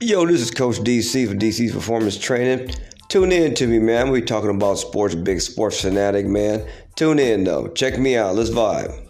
Yo, this is Coach DC for DC's Performance Training. Tune in to me, man. We talking about sports, big sports fanatic, man. Tune in though. Check me out. Let's vibe.